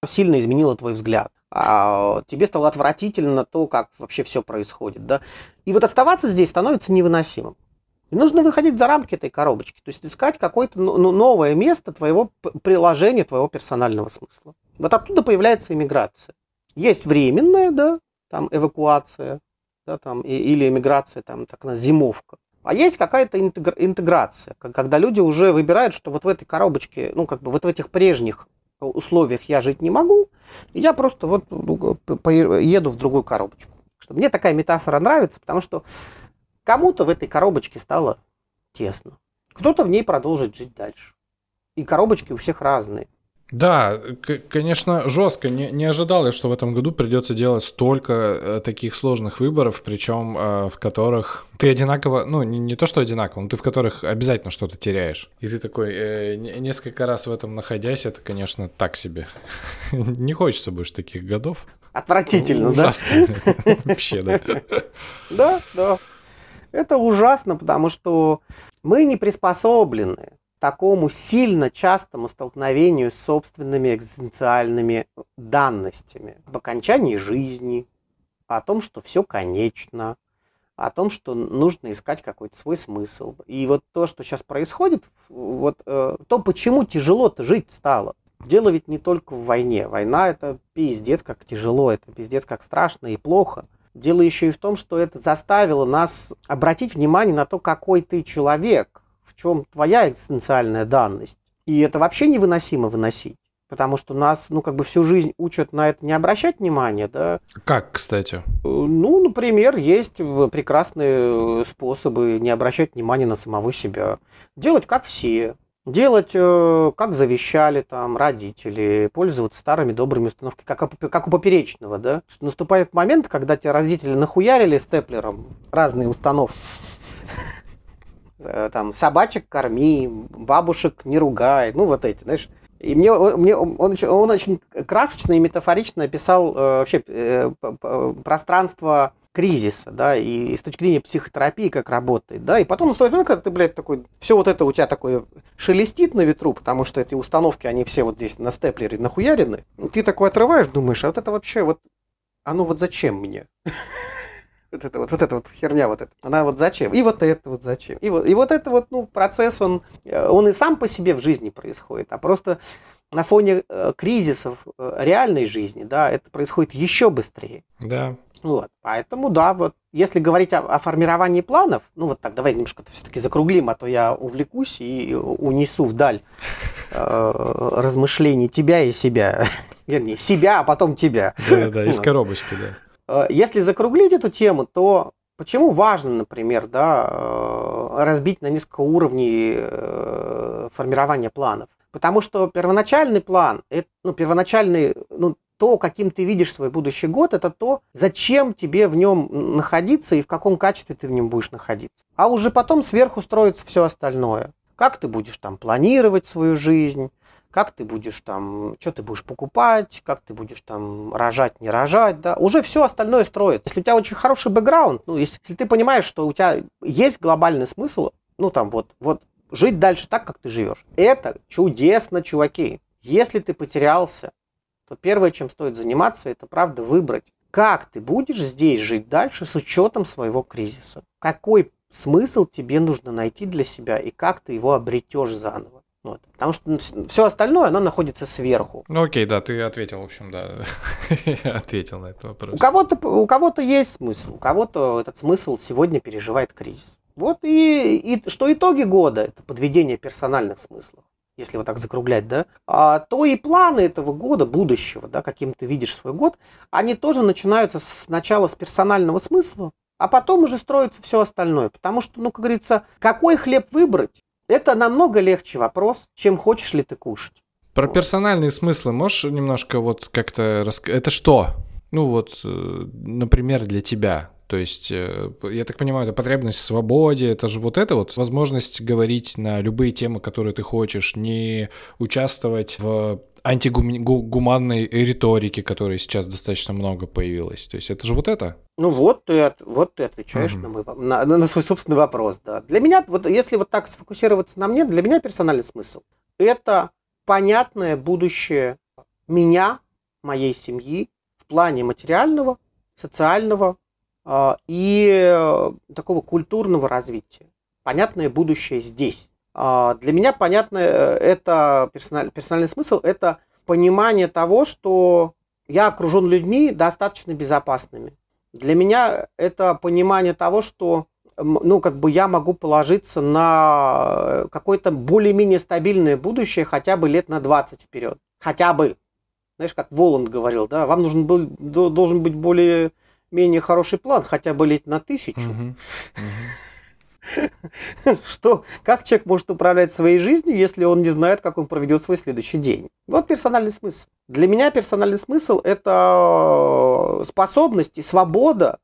сильно изменило твой взгляд. А тебе стало отвратительно то, как вообще все происходит, да. И вот оставаться здесь становится невыносимым. И нужно выходить за рамки этой коробочки, то есть искать какое-то новое место твоего приложения, твоего персонального смысла. Вот оттуда появляется иммиграция. Есть временная, да, там эвакуация, да, там, и, или эмиграция, там, так на зимовка. А есть какая-то интеграция, когда люди уже выбирают, что вот в этой коробочке, ну, как бы вот в этих прежних условиях я жить не могу, и я просто вот ну, еду в другую коробочку. Мне такая метафора нравится, потому что кому-то в этой коробочке стало тесно. Кто-то в ней продолжит жить дальше. И коробочки у всех разные. Да, конечно, жестко. Не, не ожидал я, что в этом году придется делать столько э, таких сложных выборов, причем э, в которых ты одинаково, ну, не, не то, что одинаково, но ты в которых обязательно что-то теряешь. И ты такой, э, несколько раз в этом находясь, это, конечно, так себе. Не хочется больше таких годов. Отвратительно, да? Вообще, да. Да, да. Это ужасно, потому что мы не приспособлены такому сильно частому столкновению с собственными экзистенциальными данностями об окончании жизни, о том, что все конечно, о том, что нужно искать какой-то свой смысл. И вот то, что сейчас происходит, вот э, то, почему тяжело-то жить стало. Дело ведь не только в войне. Война это пиздец как тяжело, это пиздец как страшно и плохо. Дело еще и в том, что это заставило нас обратить внимание на то, какой ты человек, чем твоя экзистенциальная данность. И это вообще невыносимо выносить. Потому что нас, ну, как бы всю жизнь учат на это не обращать внимания, да. Как, кстати? Ну, например, есть прекрасные способы не обращать внимания на самого себя. Делать как все. Делать, э, как завещали там родители, пользоваться старыми добрыми установками, как, как у поперечного, да. Что наступает момент, когда тебя родители нахуярили степлером разные установки. Э, там собачек корми, бабушек не ругай, ну вот эти, знаешь. И мне, мне он, он очень красочно и метафорично описал э, вообще э, пространство кризиса, да, и с точки зрения психотерапии, как работает, да, и потом стоит, ну, когда ты, блядь, такой, все вот это у тебя такое шелестит на ветру, потому что эти установки, они все вот здесь на степлере нахуярены, ты такой отрываешь, думаешь, а вот это вообще вот, оно вот зачем мне? вот это вот, вот эта вот херня вот эта, она вот зачем? И вот это вот зачем? И вот, и вот это вот, ну, процесс, он, э, он и сам по себе в жизни происходит, а просто на фоне э, кризисов э, реальной жизни, да, это происходит еще быстрее. Да. Вот, поэтому, да, вот, если говорить о, о формировании планов, ну вот так, давай немножко все-таки закруглим, а то я увлекусь и унесу вдаль э, размышлений тебя и себя. Вернее, себя, а потом тебя. Да-да, из коробочки, да. Э, если закруглить эту тему, то почему важно, например, да, разбить на несколько уровней формирования планов? Потому что первоначальный план, это, ну, первоначальный, ну, то, каким ты видишь свой будущий год, это то, зачем тебе в нем находиться и в каком качестве ты в нем будешь находиться. А уже потом сверху строится все остальное. Как ты будешь там планировать свою жизнь, как ты будешь там, что ты будешь покупать, как ты будешь там рожать, не рожать, да, уже все остальное строит. Если у тебя очень хороший бэкграунд, ну, если ты понимаешь, что у тебя есть глобальный смысл, ну, там, вот, вот жить дальше так, как ты живешь. Это чудесно, чуваки. Если ты потерялся, то первое, чем стоит заниматься, это правда выбрать, как ты будешь здесь жить дальше с учетом своего кризиса. Какой смысл тебе нужно найти для себя и как ты его обретешь заново. Вот. Потому что все остальное, оно находится сверху. Ну окей, да, ты ответил, в общем, да, ответил на этот вопрос. У кого-то, у кого-то есть смысл, у кого-то этот смысл сегодня переживает кризис. Вот и, и что итоги года, это подведение персональных смыслов, если вот так закруглять, да, а, то и планы этого года, будущего, да, каким ты видишь свой год, они тоже начинаются сначала с персонального смысла, а потом уже строится все остальное. Потому что, ну, как говорится, какой хлеб выбрать, это намного легче вопрос, чем хочешь ли ты кушать. Про персональные смыслы можешь немножко вот как-то рассказать? Это что? Ну вот, э, например, для тебя. То есть, э, я так понимаю, это потребность в свободе, это же вот это вот возможность говорить на любые темы, которые ты хочешь, не участвовать в антигуманной риторике, которой сейчас достаточно много появилось. То есть это же вот это? Ну вот ты, вот ты отвечаешь mm-hmm. на, мой, на, на свой собственный вопрос. Да. Для меня, вот если вот так сфокусироваться на мне, для меня персональный смысл – это понятное будущее меня, моей семьи в плане материального, социального и э, такого культурного развития. Понятное будущее здесь. А, для меня понятно, э, это персональ, персональный смысл, это понимание того, что я окружен людьми достаточно безопасными. Для меня это понимание того, что ну, как бы я могу положиться на э, какое-то более-менее стабильное будущее хотя бы лет на 20 вперед. Хотя бы. Знаешь, как Воланд говорил, да, вам нужен был, должен быть более-менее хороший план, хотя бы лет на тысячу. Uh-huh. Uh-huh. Что, как человек может управлять своей жизнью, если он не знает, как он проведет свой следующий день? Вот персональный смысл. Для меня персональный смысл – это способность и свобода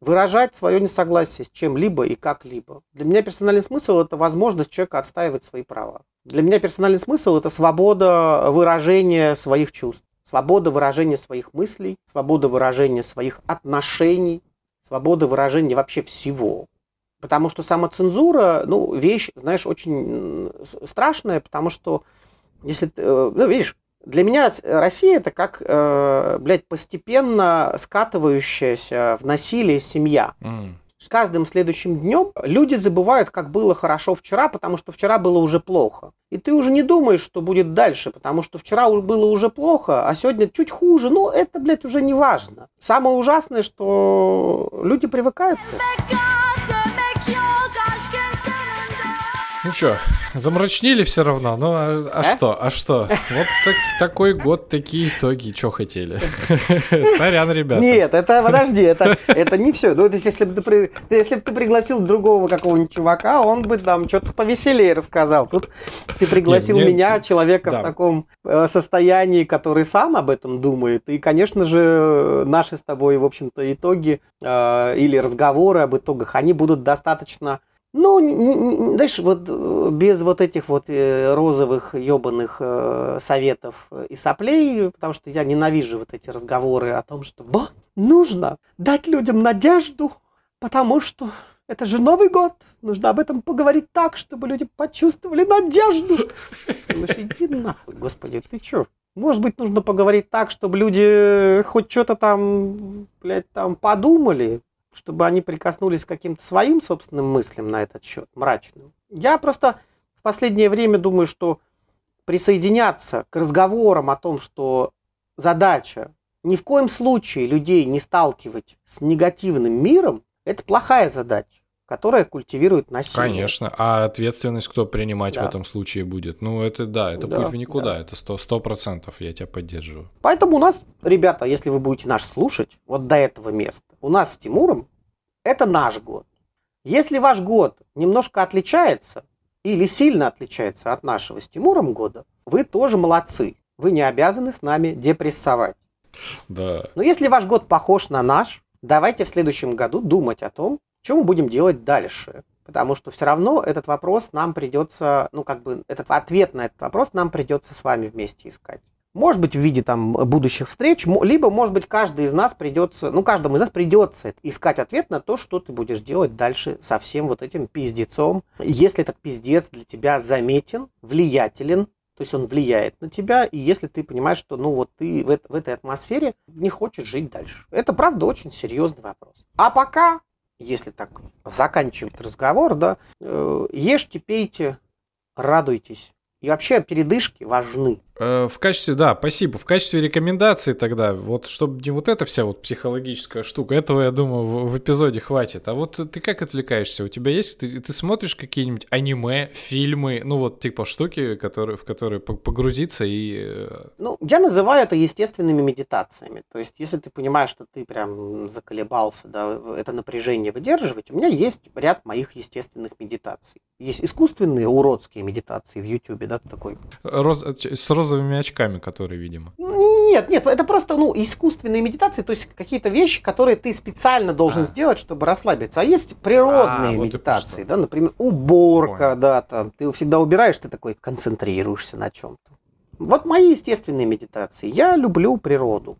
выражать свое несогласие с чем-либо и как-либо. Для меня персональный смысл – это возможность человека отстаивать свои права. Для меня персональный смысл – это свобода выражения своих чувств, свобода выражения своих мыслей, свобода выражения своих отношений, свобода выражения вообще всего. Потому что самоцензура, ну, вещь, знаешь, очень страшная, потому что, если э, ну, видишь, для меня Россия это как, э, блядь, постепенно скатывающаяся в насилие семья. Mm. С каждым следующим днем люди забывают, как было хорошо вчера, потому что вчера было уже плохо. И ты уже не думаешь, что будет дальше, потому что вчера было уже плохо, а сегодня чуть хуже. Ну, это, блядь, уже не важно. Самое ужасное, что люди привыкают. Ну что, замрачнили все равно, ну а, а, а? что, а что? Вот так, такой год, такие итоги, что хотели. Сорян, ребята. Нет, это, подожди, это, это не все. Ну, если бы ты, если бы ты пригласил другого какого-нибудь чувака, он бы там что-то повеселее рассказал. Тут ты пригласил Нет, мне... меня, человека да. в таком э, состоянии, который сам об этом думает. И, конечно же, наши с тобой, в общем-то, итоги э, или разговоры об итогах, они будут достаточно ну, знаешь, вот э, без вот этих вот э, розовых ебаных э, советов и соплей, потому что я ненавижу вот эти разговоры о том, что нужно дать людям надежду, потому что это же Новый год, нужно об этом поговорить так, чтобы люди почувствовали надежду. Думаешь, иди нахуй, господи, ты чё? Может быть, нужно поговорить так, чтобы люди хоть что-то там, блядь, там подумали, чтобы они прикоснулись к каким-то своим собственным мыслям на этот счет, мрачным. Я просто в последнее время думаю, что присоединяться к разговорам о том, что задача ни в коем случае людей не сталкивать с негативным миром, это плохая задача которая культивирует насилие. Конечно, а ответственность кто принимать да. в этом случае будет? Ну, это да, это да, путь в никуда, да. это сто процентов, я тебя поддерживаю. Поэтому у нас, ребята, если вы будете наш слушать, вот до этого места, у нас с Тимуром это наш год. Если ваш год немножко отличается или сильно отличается от нашего с Тимуром года, вы тоже молодцы. Вы не обязаны с нами депрессовать. Да. Но если ваш год похож на наш, давайте в следующем году думать о том, что мы будем делать дальше? Потому что все равно этот вопрос нам придется, ну как бы, этот ответ на этот вопрос нам придется с вами вместе искать. Может быть, в виде там будущих встреч, либо, может быть, каждый из нас придется, ну, каждому из нас придется искать ответ на то, что ты будешь делать дальше со всем вот этим пиздецом. Если этот пиздец для тебя заметен, влиятелен, то есть он влияет на тебя, и если ты понимаешь, что ну вот ты в, в этой атмосфере не хочешь жить дальше. Это правда очень серьезный вопрос. А пока, если так заканчивать разговор, да, э, ешьте, пейте, радуйтесь. И вообще передышки важны. Э, в качестве, да, спасибо. В качестве рекомендации тогда, вот чтобы не вот эта вся вот психологическая штука, этого, я думаю, в, в эпизоде хватит. А вот ты как отвлекаешься? У тебя есть, ты, ты смотришь какие-нибудь аниме, фильмы, ну вот типа штуки, которые, в которые погрузиться и... Э, ну, я называю это естественными медитациями. То есть, если ты понимаешь, что ты прям заколебался, да, это напряжение выдерживать, у меня есть ряд моих естественных медитаций. Есть искусственные уродские медитации в Ютубе, да, такой. Роз... С роз розовыми очками, которые, видимо. Нет, нет, это просто, ну, искусственные медитации, то есть какие-то вещи, которые ты специально должен а. сделать, чтобы расслабиться. А есть природные а, медитации, вот да, например, уборка, Понял. да, там, ты всегда убираешь, ты такой концентрируешься на чем-то. Вот мои естественные медитации. Я люблю природу.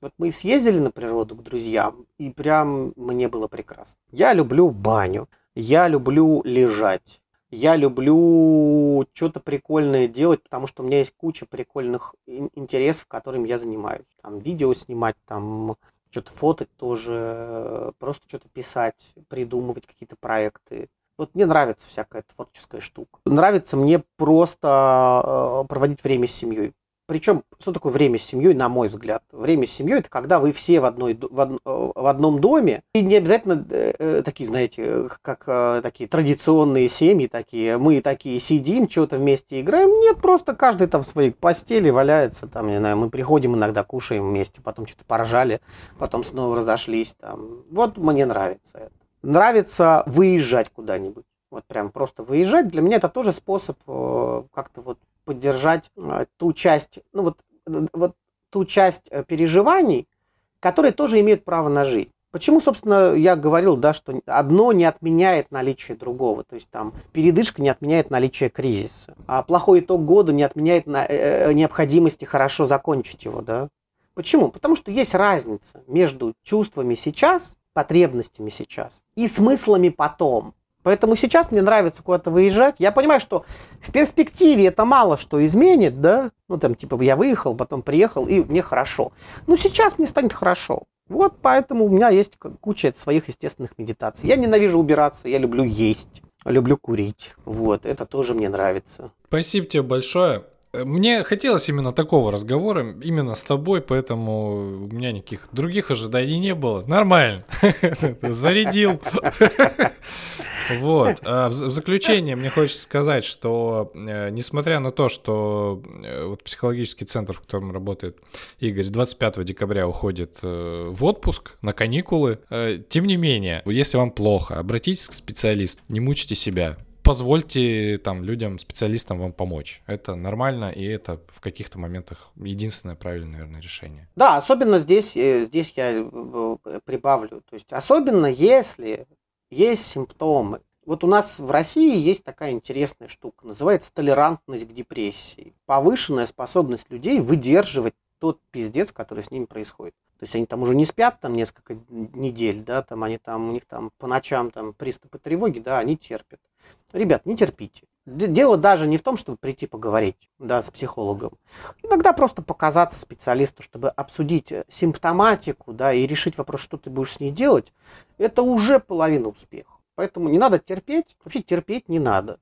Вот мы съездили на природу к друзьям, и прям мне было прекрасно. Я люблю баню, я люблю лежать. Я люблю что-то прикольное делать, потому что у меня есть куча прикольных интересов, которыми я занимаюсь. Там видео снимать, там что-то фотать тоже, просто что-то писать, придумывать какие-то проекты. Вот мне нравится всякая творческая штука. Нравится мне просто э, проводить время с семьей. Причем, что такое время с семьей, на мой взгляд? Время с семьей это когда вы все в, одной, в, од, в одном доме, и не обязательно э, э такие, знаете, как э, такие традиционные семьи, такие, мы такие сидим, что-то вместе играем. Нет, просто каждый там в своей постели валяется, там, не знаю, мы приходим иногда, кушаем вместе, потом что-то поржали, потом снова разошлись. Там. Вот мне нравится это. Нравится выезжать куда-нибудь. Вот прям просто выезжать. Для меня это тоже способ э, как-то вот поддержать э, ту часть, ну вот, вот ту часть э, переживаний, которые тоже имеют право на жизнь. Почему, собственно, я говорил, да, что одно не отменяет наличие другого. То есть там передышка не отменяет наличие кризиса. А плохой итог года не отменяет на, э, необходимости хорошо закончить его, да. Почему? Потому что есть разница между чувствами сейчас, потребностями сейчас и смыслами потом. Поэтому сейчас мне нравится куда-то выезжать. Я понимаю, что в перспективе это мало что изменит, да? Ну, там, типа, я выехал, потом приехал, и мне хорошо. Но сейчас мне станет хорошо. Вот поэтому у меня есть куча своих естественных медитаций. Я ненавижу убираться, я люблю есть, люблю курить. Вот, это тоже мне нравится. Спасибо тебе большое. Мне хотелось именно такого разговора, именно с тобой, поэтому у меня никаких других ожиданий не было. Нормально. Зарядил. Вот. А в заключение мне хочется сказать, что э, несмотря на то, что э, вот психологический центр, в котором работает Игорь, 25 декабря уходит э, в отпуск на каникулы, тем не менее, если вам плохо, обратитесь к специалисту, не мучите себя позвольте там людям, специалистам вам помочь. Это нормально, и это в каких-то моментах единственное правильное, наверное, решение. Да, особенно здесь, здесь я прибавлю. То есть особенно если есть симптомы. Вот у нас в России есть такая интересная штука, называется толерантность к депрессии. Повышенная способность людей выдерживать тот пиздец, который с ними происходит. То есть они там уже не спят там несколько недель, да, там они там, у них там по ночам там приступы тревоги, да, они терпят. Ребят, не терпите. Дело даже не в том, чтобы прийти поговорить да, с психологом. Иногда просто показаться специалисту, чтобы обсудить симптоматику да, и решить вопрос, что ты будешь с ней делать, это уже половина успеха. Поэтому не надо терпеть, вообще терпеть не надо.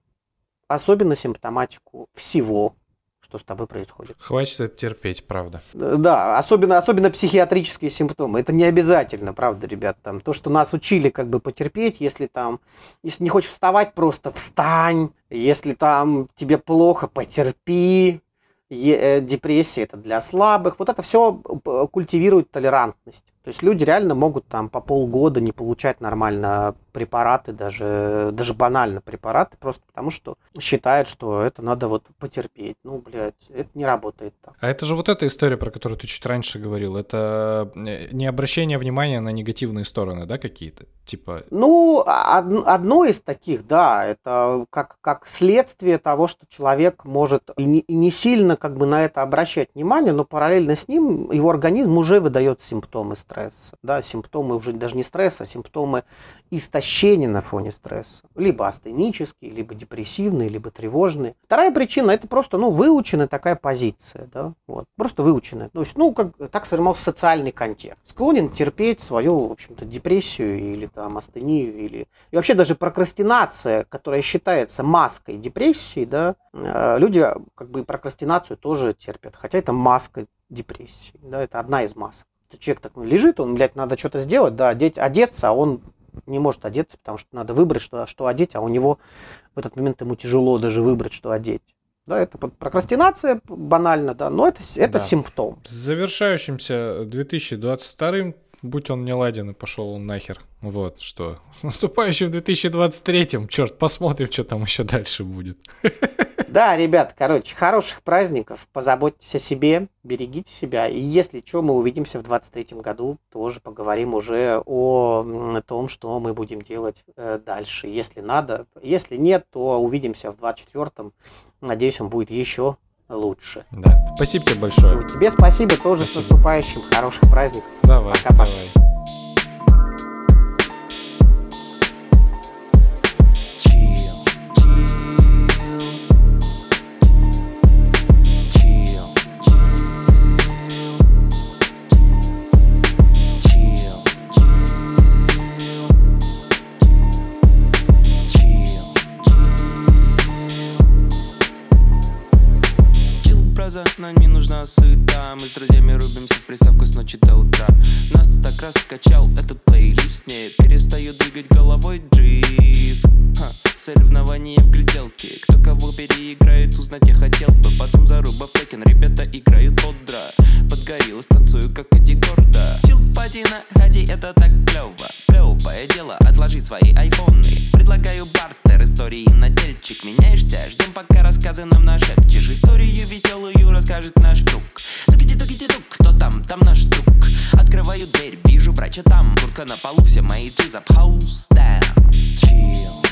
Особенно симптоматику всего, что с тобой происходит. Хватит это терпеть, правда. Да, особенно, особенно психиатрические симптомы. Это не обязательно, правда, ребят. Там, то, что нас учили как бы потерпеть, если там, если не хочешь вставать, просто встань. Если там тебе плохо, потерпи. Э, депрессия это для слабых. Вот это все культивирует толерантность. То есть люди реально могут там по полгода не получать нормально препараты, даже, даже банально препараты, просто потому что считают, что это надо вот потерпеть. Ну, блядь, это не работает так. А это же вот эта история, про которую ты чуть раньше говорил. Это э, не обращение внимания на негативные стороны, да, какие-то? Типа... Ну, одно из таких, да, это как, как следствие того, что человек может и не, и не сильно как бы на это обращать внимание, но параллельно с ним его организм уже выдает симптомы стресса. Да, симптомы уже даже не стресса, а симптомы истощения на фоне стресса. Либо астенические, либо депрессивные, либо тревожные. Вторая причина – это просто ну, выученная такая позиция. Да? Вот. Просто выученная. То есть, ну, как, так сформировался социальный контекст. Склонен терпеть свою, в общем-то, депрессию или там астению. Или... И вообще даже прокрастинация, которая считается маской депрессии, да, э, люди как бы прокрастинацию тоже терпят. Хотя это маска депрессии. Да, это одна из масок человек так ну, лежит, он, блядь, надо что-то сделать, да, одеть, одеться, а он не может одеться, потому что надо выбрать, что, что одеть, а у него в этот момент ему тяжело даже выбрать, что одеть. Да, это прокрастинация банально, да, но это, это да. симптом. С завершающимся 2022 будь он не ладен и пошел он нахер. Вот что. С наступающим 2023-м, черт, посмотрим, что там еще дальше будет. Да, ребят, короче, хороших праздников, позаботьтесь о себе, берегите себя. И если что, мы увидимся в 23 году, тоже поговорим уже о том, что мы будем делать э, дальше. Если надо, если нет, то увидимся в 24-м. Надеюсь, он будет еще лучше. Да. Спасибо тебе большое. Тебе спасибо тоже спасибо. с наступающим. Хороших праздников. Давай. Пока-пока. сыта Нас так раскачал этот плейлист Не перестаю двигать головой джиз Ха, Соревнования в гляделке. Кто кого переиграет, узнать я хотел бы. Потом заруба в текен, ребята играют бодро. Подгорело, станцую как Эдди Гордо. Чил пати на хате, это так клево Клевое дело, отложи свои айфоны. Предлагаю бартер, истории на тельчик Меняешься, ждем пока рассказы нам нашепчешь. Историю веселую расскажет наш друг Тугити, тугити, тук, кто там? Там наш друг. Открываю дверь, вижу брача там. Куртка на полу, все мои джиз up house down Chill,